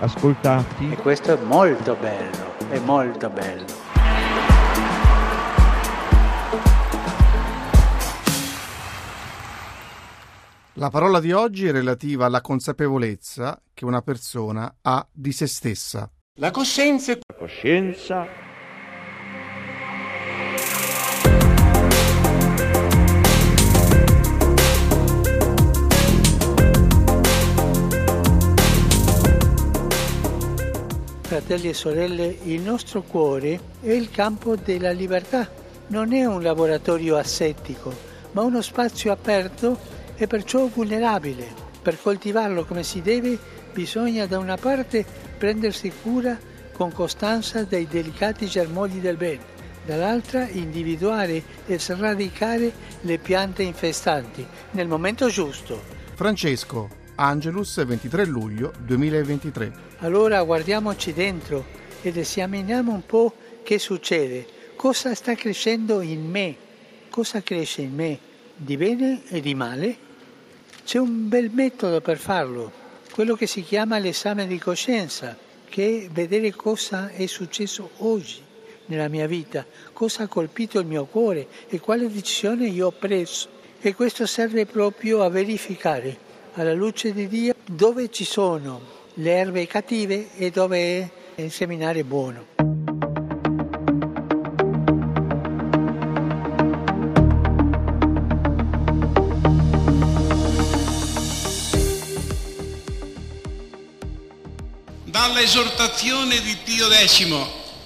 ascoltati. E questo è molto bello, è molto bello. La parola di oggi è relativa alla consapevolezza che una persona ha di se stessa. La coscienza La coscienza Fratelli e sorelle, il nostro cuore è il campo della libertà. Non è un laboratorio assettico, ma uno spazio aperto e perciò vulnerabile. Per coltivarlo come si deve bisogna da una parte prendersi cura con costanza dei delicati germogli del bene, dall'altra individuare e sradicare le piante infestanti nel momento giusto. Francesco, Angelus, 23 luglio 2023. Allora guardiamoci dentro ed esaminiamo un po' che succede, cosa sta crescendo in me, cosa cresce in me, di bene e di male. C'è un bel metodo per farlo, quello che si chiama l'esame di coscienza, che è vedere cosa è successo oggi nella mia vita, cosa ha colpito il mio cuore e quale decisione io ho preso. E questo serve proprio a verificare alla luce di Dio dove ci sono le erbe cattive e dove è il seminare buono. dall'esortazione di Pio X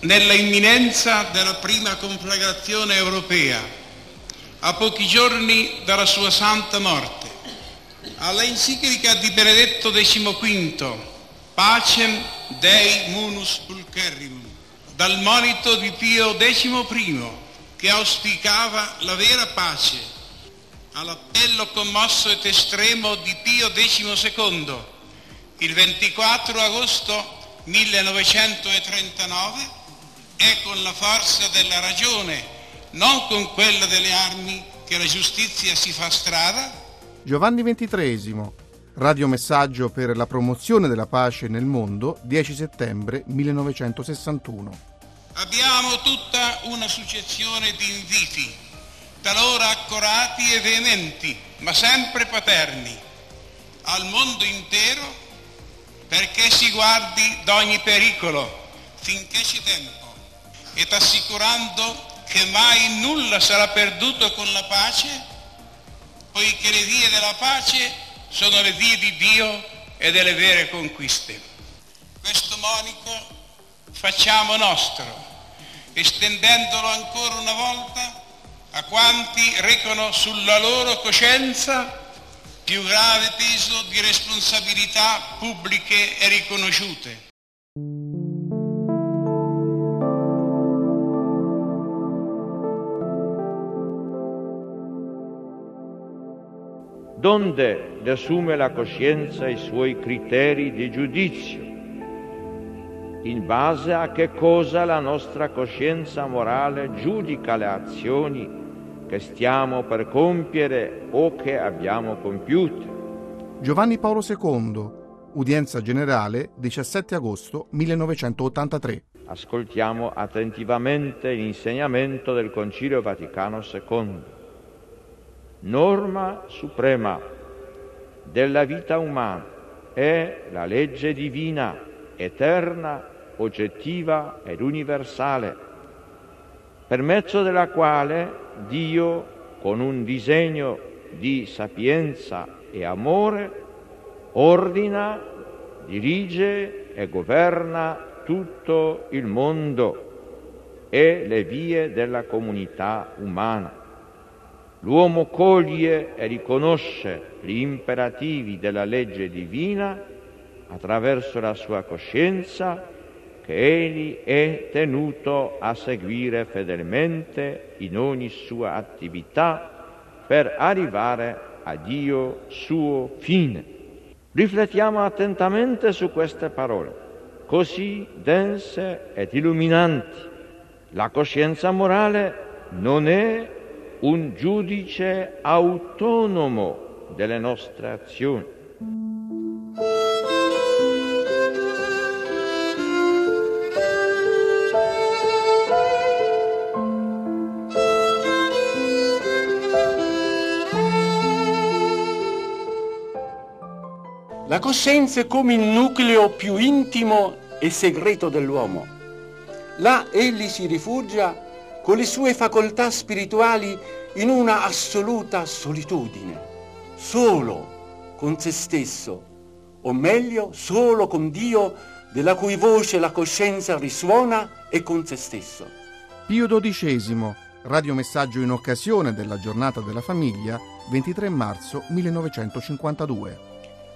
nella imminenza della prima conflagrazione europea, a pochi giorni dalla sua santa morte, alla enciclica di Benedetto XV, Pacem Dei Munus Pulcherrimum, dal monito di Pio XI che auspicava la vera pace, all'appello commosso ed estremo di Pio XII il 24 agosto 1939 è con la forza della ragione, non con quella delle armi, che la giustizia si fa strada? Giovanni XXIII, radiomessaggio per la promozione della pace nel mondo, 10 settembre 1961. Abbiamo tutta una successione di inviti, talora accorati e veementi, ma sempre paterni, al mondo intero perché si guardi d'ogni pericolo finché c'è tempo ed assicurando che mai nulla sarà perduto con la pace, poiché le vie della pace sono le vie di Dio e delle vere conquiste. Questo monico facciamo nostro, estendendolo ancora una volta a quanti recano sulla loro coscienza più grave peso di responsabilità pubbliche e riconosciute. Donde assume la coscienza i suoi criteri di giudizio, in base a che cosa la nostra coscienza morale giudica le azioni che stiamo per compiere o che abbiamo compiuto. Giovanni Paolo II, udienza generale, 17 agosto 1983. Ascoltiamo attentivamente l'insegnamento del Concilio Vaticano II. Norma suprema della vita umana è la legge divina, eterna, oggettiva ed universale, per mezzo della quale Dio, con un disegno di sapienza e amore, ordina, dirige e governa tutto il mondo e le vie della comunità umana. L'uomo coglie e riconosce gli imperativi della legge divina attraverso la sua coscienza che egli è tenuto a seguire fedelmente in ogni sua attività per arrivare a Dio suo fine. Riflettiamo attentamente su queste parole, così dense ed illuminanti. La coscienza morale non è un giudice autonomo delle nostre azioni. La coscienza è come il nucleo più intimo e segreto dell'uomo. Là egli si rifugia con le sue facoltà spirituali in una assoluta solitudine, solo con se stesso, o meglio solo con Dio della cui voce la coscienza risuona e con se stesso. Pio XII, radiomessaggio in occasione della giornata della famiglia, 23 marzo 1952.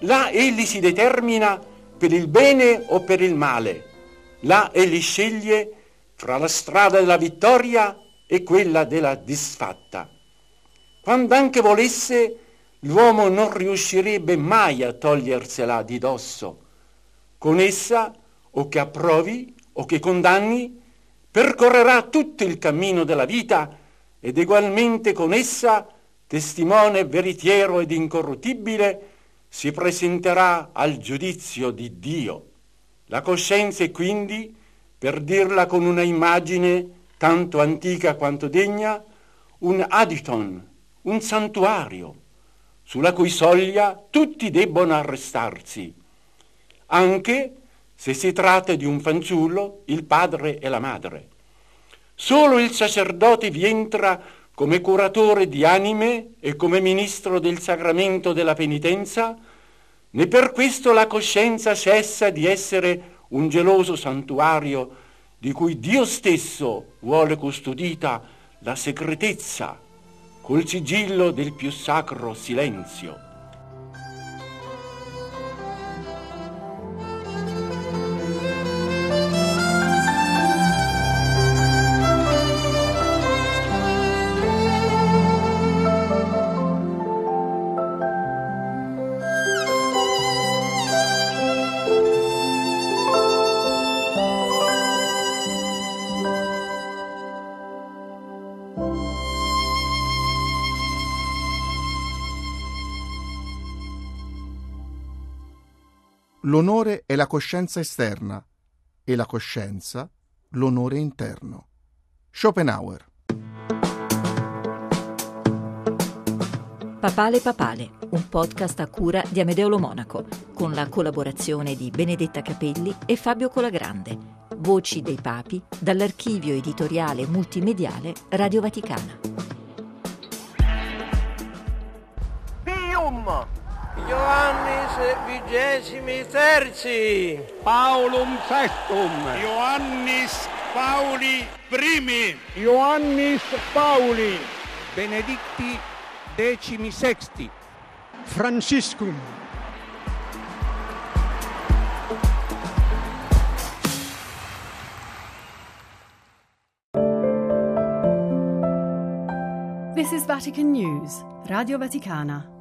Là egli si determina per il bene o per il male. Là egli sceglie fra la strada della vittoria e quella della disfatta. Quando anche volesse, l'uomo non riuscirebbe mai a togliersela di dosso. Con essa, o che approvi o che condanni, percorrerà tutto il cammino della vita ed egualmente con essa, testimone veritiero ed incorruttibile, si presenterà al giudizio di Dio. La coscienza è quindi, per dirla con una immagine tanto antica quanto degna, un aditon, un santuario, sulla cui soglia tutti debbono arrestarsi, anche se si tratta di un fanciullo, il padre e la madre. Solo il sacerdote vi entra come curatore di anime e come ministro del sacramento della penitenza, né per questo la coscienza cessa di essere un geloso santuario di cui Dio stesso vuole custodita la segretezza col sigillo del più sacro silenzio. L'onore è la coscienza esterna e la coscienza l'onore interno. Schopenhauer. Papale Papale, un podcast a cura di Amedeo Lo Monaco, con la collaborazione di Benedetta Capelli e Fabio Colagrande. Voci dei Papi dall'archivio editoriale multimediale Radio Vaticana. Pium! Ioannis vigesimi terzi. Paulum sextum. Ioannis Pauli primi. Ioannis Pauli. Benedicti decimi sexti. Franciscum. This is Vatican News, Radio Vaticana.